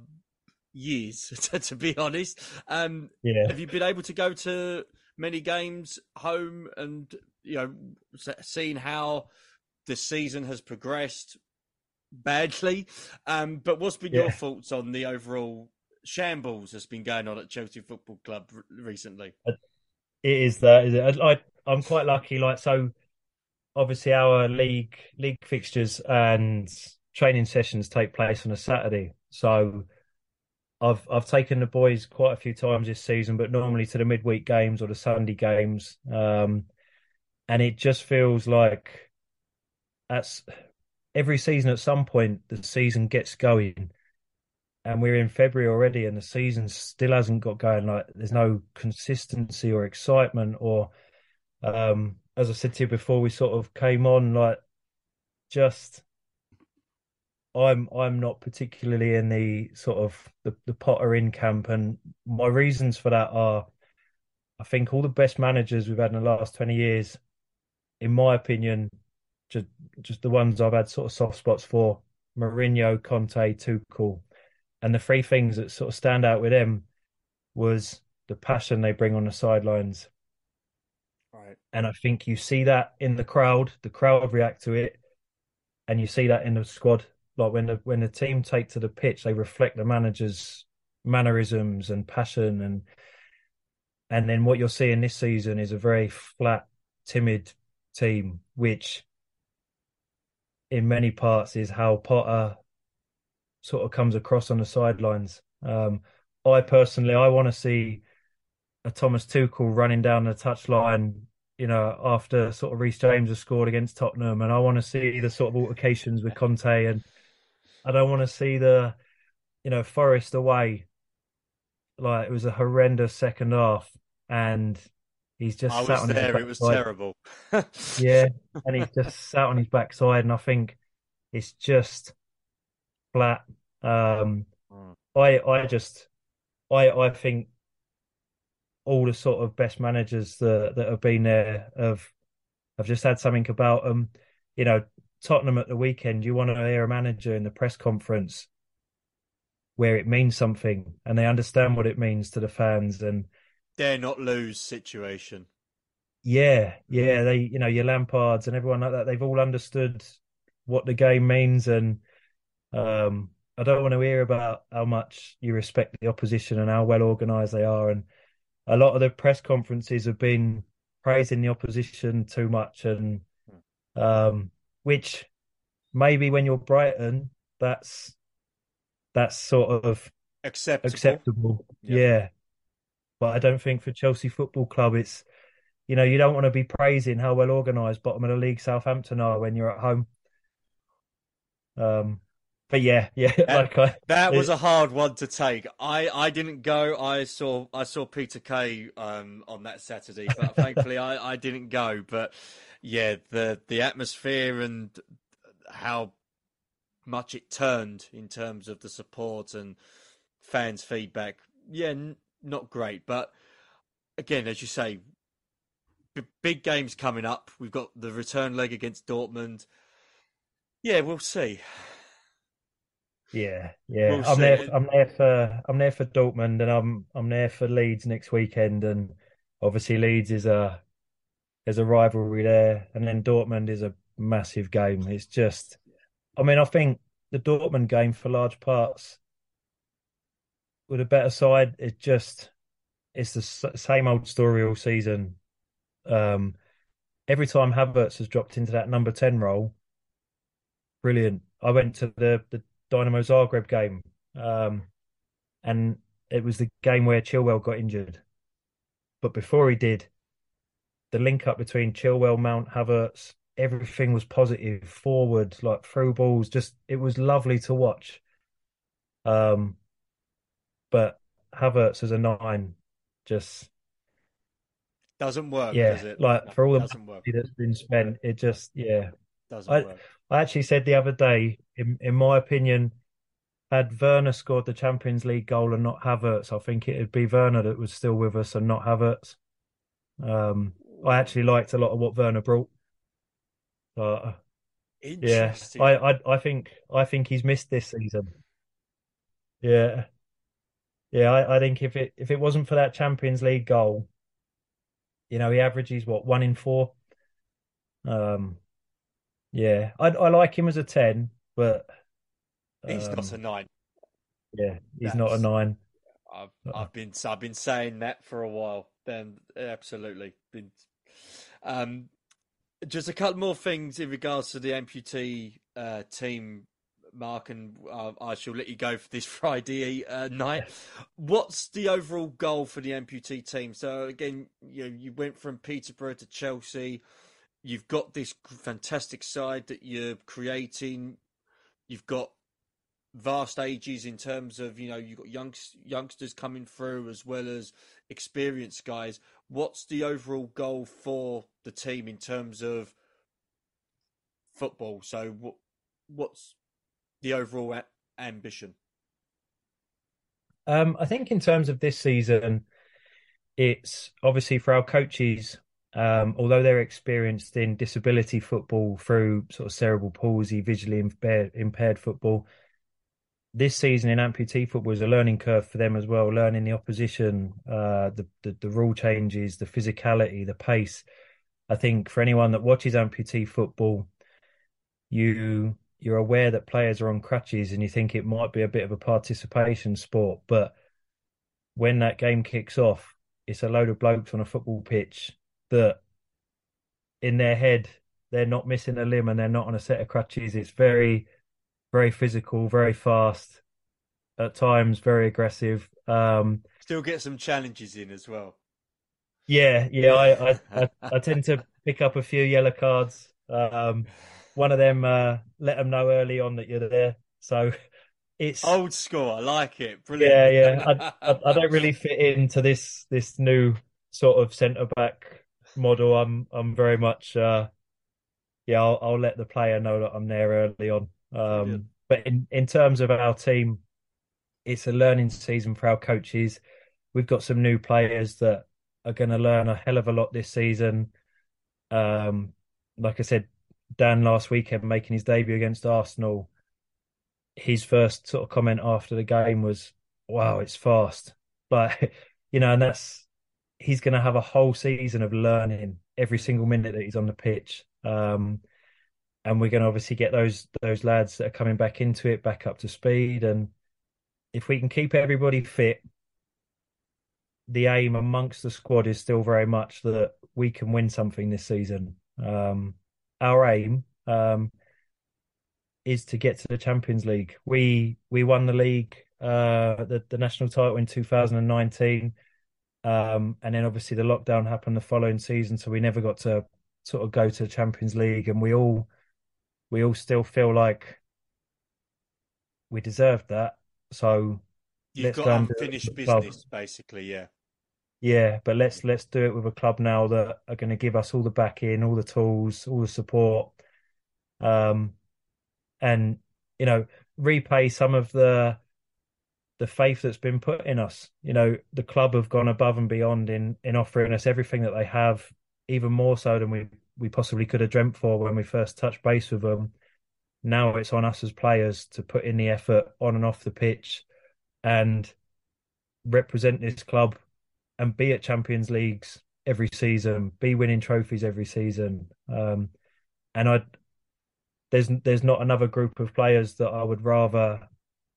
years, (laughs) to, be honest. Um, yeah. Have you been able to go to many games home and you know seeing how the season has progressed badly? Um, but what's been yeah. your thoughts on the overall shambles that's been going on at Chelsea Football Club recently? It is that. Is it? I, I'm quite lucky. Like so, obviously our league league fixtures and training sessions take place on a Saturday. So I've I've taken the boys quite a few times this season, but normally to the midweek games or the Sunday games. Um, and it just feels like that's every season at some point the season gets going and we're in February already and the season still hasn't got going like there's no consistency or excitement or um as I said to you before we sort of came on like just I'm I'm not particularly in the sort of the, the Potter in camp and my reasons for that are I think all the best managers we've had in the last 20 years in my opinion just just the ones I've had sort of soft spots for Mourinho, Conte, Tuchel and the three things that sort of stand out with them was the passion they bring on the sidelines. Right. And I think you see that in the crowd, the crowd react to it, and you see that in the squad. Like when the when the team take to the pitch, they reflect the manager's mannerisms and passion and and then what you're seeing this season is a very flat, timid team, which in many parts is how Potter sort of comes across on the sidelines. Um, I personally, I want to see a Thomas Tuchel running down the touchline, you know, after sort of Reece James has scored against Tottenham, and I want to see the sort of altercations with Conte, and I don't want to see the, you know, Forest away. Like it was a horrendous second half, and he's just I sat was on there. His it was terrible. (laughs) yeah, and he's just sat on his backside, and I think it's just flat. Um, mm. I I just I I think all the sort of best managers that that have been there have have just had something about them. You know, Tottenham at the weekend. You want to hear a manager in the press conference where it means something and they understand what it means to the fans and dare not lose situation. Yeah, yeah, they you know your Lampards and everyone like that. They've all understood what the game means and um, I don't want to hear about how much you respect the opposition and how well organised they are. And a lot of the press conferences have been praising the opposition too much, and um, which maybe when you're Brighton, that's that's sort of acceptable. Acceptable, yep. yeah. But I don't think for Chelsea Football Club, it's you know you don't want to be praising how well organised bottom of the league Southampton are when you're at home. Um, but yeah, yeah, (laughs) like I, that was a hard one to take. I, I didn't go. I saw I saw Peter Kay um, on that Saturday, but thankfully I, I didn't go. But yeah, the the atmosphere and how much it turned in terms of the support and fans' feedback. Yeah, n- not great, but again, as you say, b- big games coming up. We've got the return leg against Dortmund. Yeah, we'll see. Yeah, yeah. We'll I'm see. there. I'm there for. I'm there for Dortmund, and I'm I'm there for Leeds next weekend. And obviously, Leeds is a there's a rivalry there, and then Dortmund is a massive game. It's just, I mean, I think the Dortmund game for large parts with a better side, it just it's the same old story all season. Um, every time Havertz has dropped into that number ten role, brilliant. I went to the the Dynamo Zagreb game, um, and it was the game where Chilwell got injured. But before he did, the link up between Chilwell, Mount, Havertz, everything was positive, forward, like through balls. Just it was lovely to watch. Um, but Havertz as a nine just doesn't work. Yeah, does like for all the money that's been spent, it just yeah doesn't I, work. I actually said the other day, in, in my opinion, had Werner scored the Champions League goal and not Havertz, I think it'd be Werner that was still with us and not Havertz. Um, I actually liked a lot of what Werner brought. Uh, yeah, I, I I think I think he's missed this season. Yeah, yeah, I, I think if it if it wasn't for that Champions League goal, you know, he averages what one in four. Um, yeah, I I like him as a ten, but um, he's not a um, nine. Yeah, he's That's, not a nine. I've uh-uh. I've been I've been saying that for a while. Then absolutely been. Um, just a couple more things in regards to the amputee uh, team, Mark, and uh, I shall let you go for this (laughs) Friday uh, night. What's the overall goal for the amputee team? So again, you know, you went from Peterborough to Chelsea you've got this fantastic side that you're creating. You've got vast ages in terms of you know you've got young, youngsters coming through as well as experienced guys. What's the overall goal for the team in terms of football? So what what's the overall a- ambition? Um, I think in terms of this season, it's obviously for our coaches um, although they're experienced in disability football through sort of cerebral palsy, visually impaired, impaired football, this season in amputee football was a learning curve for them as well, learning the opposition, uh, the, the, the rule changes, the physicality, the pace. I think for anyone that watches amputee football, you you're aware that players are on crutches and you think it might be a bit of a participation sport, but when that game kicks off, it's a load of blokes on a football pitch that in their head they're not missing a limb and they're not on a set of crutches. It's very, very physical, very fast, at times very aggressive. Um, Still get some challenges in as well. Yeah, yeah. I I, I, (laughs) I tend to pick up a few yellow cards. Um, one of them uh, let them know early on that you're there. So it's old school. I like it. Brilliant. Yeah, yeah. I, I, I (laughs) don't really fit into this this new sort of centre back model, I'm I'm very much uh, yeah. I'll, I'll let the player know that I'm there early on. Um, but in in terms of our team, it's a learning season for our coaches. We've got some new players that are going to learn a hell of a lot this season. Um, like I said, Dan last weekend making his debut against Arsenal. His first sort of comment after the game was, "Wow, it's fast." But (laughs) you know, and that's he's going to have a whole season of learning every single minute that he's on the pitch. Um, and we're going to obviously get those those lads that are coming back into it back up to speed. And if we can keep everybody fit, the aim amongst the squad is still very much that we can win something this season. Um, our aim um, is to get to the Champions League. We we won the league, uh, the the national title in 2019. Um, and then obviously the lockdown happened the following season, so we never got to sort of go to the Champions League, and we all we all still feel like we deserved that. So you've got unfinished business, basically, yeah. Yeah, but let's let's do it with a club now that are going to give us all the backing, all the tools, all the support, um, and you know repay some of the the faith that's been put in us. You know, the club have gone above and beyond in in offering us everything that they have, even more so than we we possibly could have dreamt for when we first touched base with them. Now it's on us as players to put in the effort on and off the pitch and represent this club and be at Champions Leagues every season, be winning trophies every season. Um, and I there's there's not another group of players that I would rather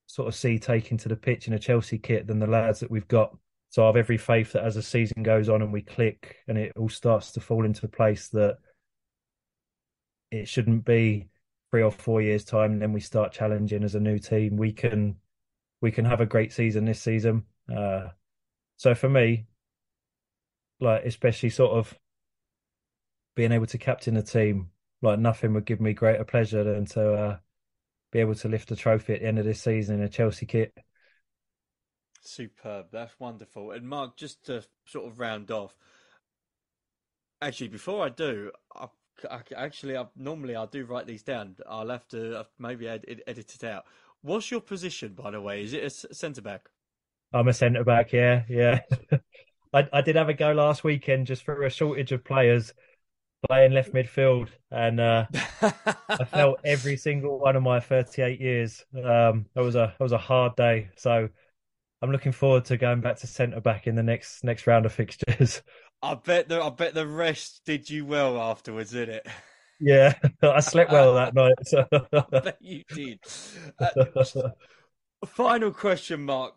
sort of see taken to the pitch in a Chelsea kit than the lads that we've got. So I have every faith that as the season goes on and we click and it all starts to fall into place that it shouldn't be three or four years time and then we start challenging as a new team. We can we can have a great season this season. Uh, so for me, like especially sort of being able to captain a team, like nothing would give me greater pleasure than to uh, be able to lift the trophy at the end of this season in a Chelsea kit. Superb. That's wonderful. And Mark, just to sort of round off, actually, before I do, I, I, actually, I, normally I do write these down. I'll have to maybe ed, edit it out. What's your position, by the way? Is it a centre back? I'm a centre back. Yeah, yeah. (laughs) I, I did have a go last weekend just for a shortage of players playing left midfield, and uh, I (laughs) felt every single one of my 38 years. Um, that was a that was a hard day. So I'm looking forward to going back to centre back in the next next round of fixtures. (laughs) I bet the I bet the rest did you well afterwards, didn't it? Yeah, (laughs) I slept well that night. So. I bet you did. Uh, final question, Mark.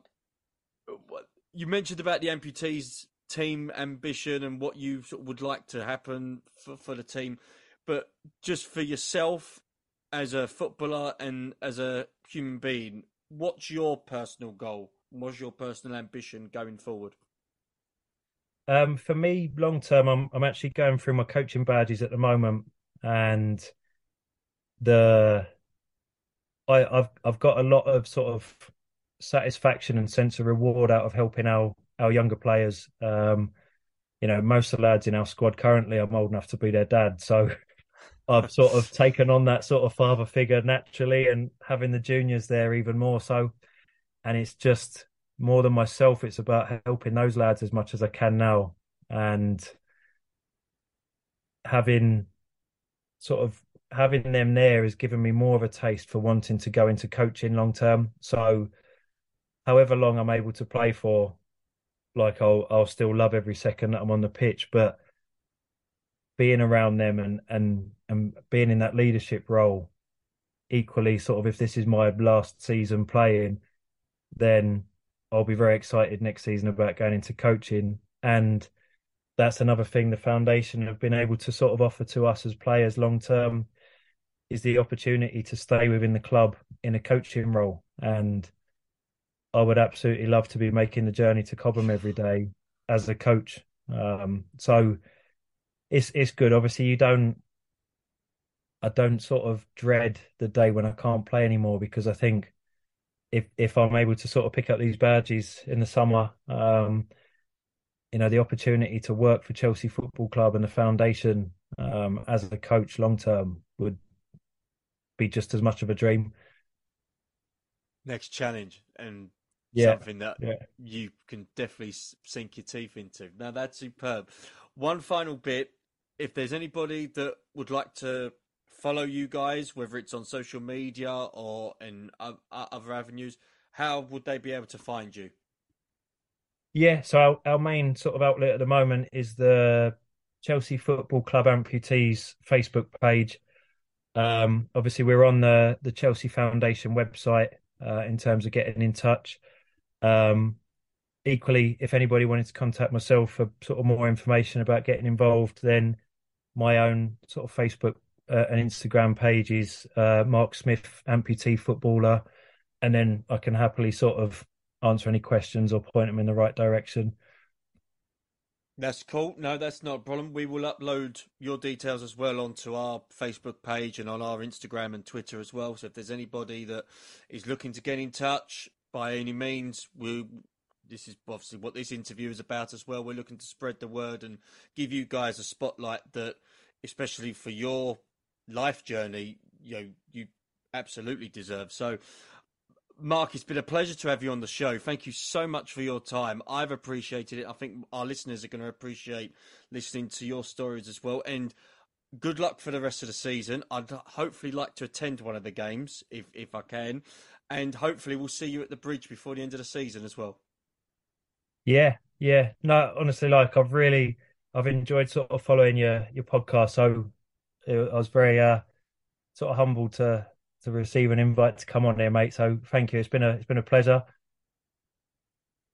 You mentioned about the amputees team ambition and what you would like to happen for, for the team, but just for yourself as a footballer and as a human being, what's your personal goal? What's your personal ambition going forward? Um, for me, long term, I'm I'm actually going through my coaching badges at the moment, and the I, I've I've got a lot of sort of satisfaction and sense of reward out of helping our our younger players. Um, you know, most of the lads in our squad currently, I'm old enough to be their dad, so (laughs) I've sort of taken on that sort of father figure naturally, and having the juniors there even more so. And it's just more than myself; it's about helping those lads as much as I can now, and having sort of having them there has given me more of a taste for wanting to go into coaching long term. So, however long I'm able to play for, like I'll I'll still love every second that I'm on the pitch, but being around them and and and being in that leadership role, equally sort of if this is my last season playing, then I'll be very excited next season about going into coaching and that's another thing the foundation have been able to sort of offer to us as players long term is the opportunity to stay within the club in a coaching role. And I would absolutely love to be making the journey to Cobham every day as a coach. Um, so it's it's good. Obviously, you don't. I don't sort of dread the day when I can't play anymore because I think if if I'm able to sort of pick up these badges in the summer, um, you know, the opportunity to work for Chelsea Football Club and the foundation um, as a coach long term would be just as much of a dream. Next challenge and yeah, something that yeah. you can definitely sink your teeth into. Now that's superb. One final bit: if there's anybody that would like to follow you guys, whether it's on social media or in other avenues, how would they be able to find you? Yeah, so our, our main sort of outlet at the moment is the Chelsea Football Club Amputees Facebook page. Um, obviously, we're on the the Chelsea Foundation website uh, in terms of getting in touch. Um, equally, if anybody wanted to contact myself for sort of more information about getting involved, then my own sort of Facebook uh, and Instagram page is uh, Mark Smith Amputee Footballer, and then I can happily sort of answer any questions or point them in the right direction. That's cool. No, that's not a problem. We will upload your details as well onto our Facebook page and on our Instagram and Twitter as well. So if there's anybody that is looking to get in touch by any means, we this is obviously what this interview is about as well. We're looking to spread the word and give you guys a spotlight that, especially for your life journey, you know, you absolutely deserve. So Mark, it's been a pleasure to have you on the show. Thank you so much for your time. I've appreciated it. I think our listeners are going to appreciate listening to your stories as well. And good luck for the rest of the season. I'd hopefully like to attend one of the games if if I can, and hopefully we'll see you at the bridge before the end of the season as well. Yeah, yeah. No, honestly, like I've really I've enjoyed sort of following your your podcast. So I was very uh sort of humbled to to receive an invite to come on there, mate. So thank you. It's been a it's been a pleasure.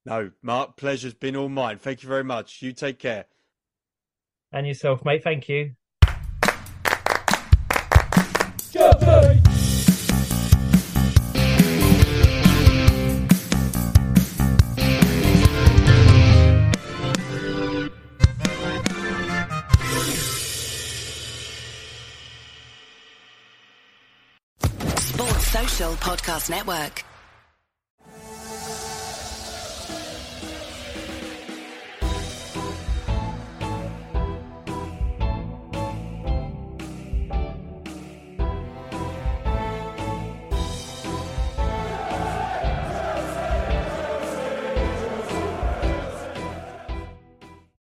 No, Mark, pleasure's been all mine. Thank you very much. You take care. And yourself, mate. Thank you. Podcast Network.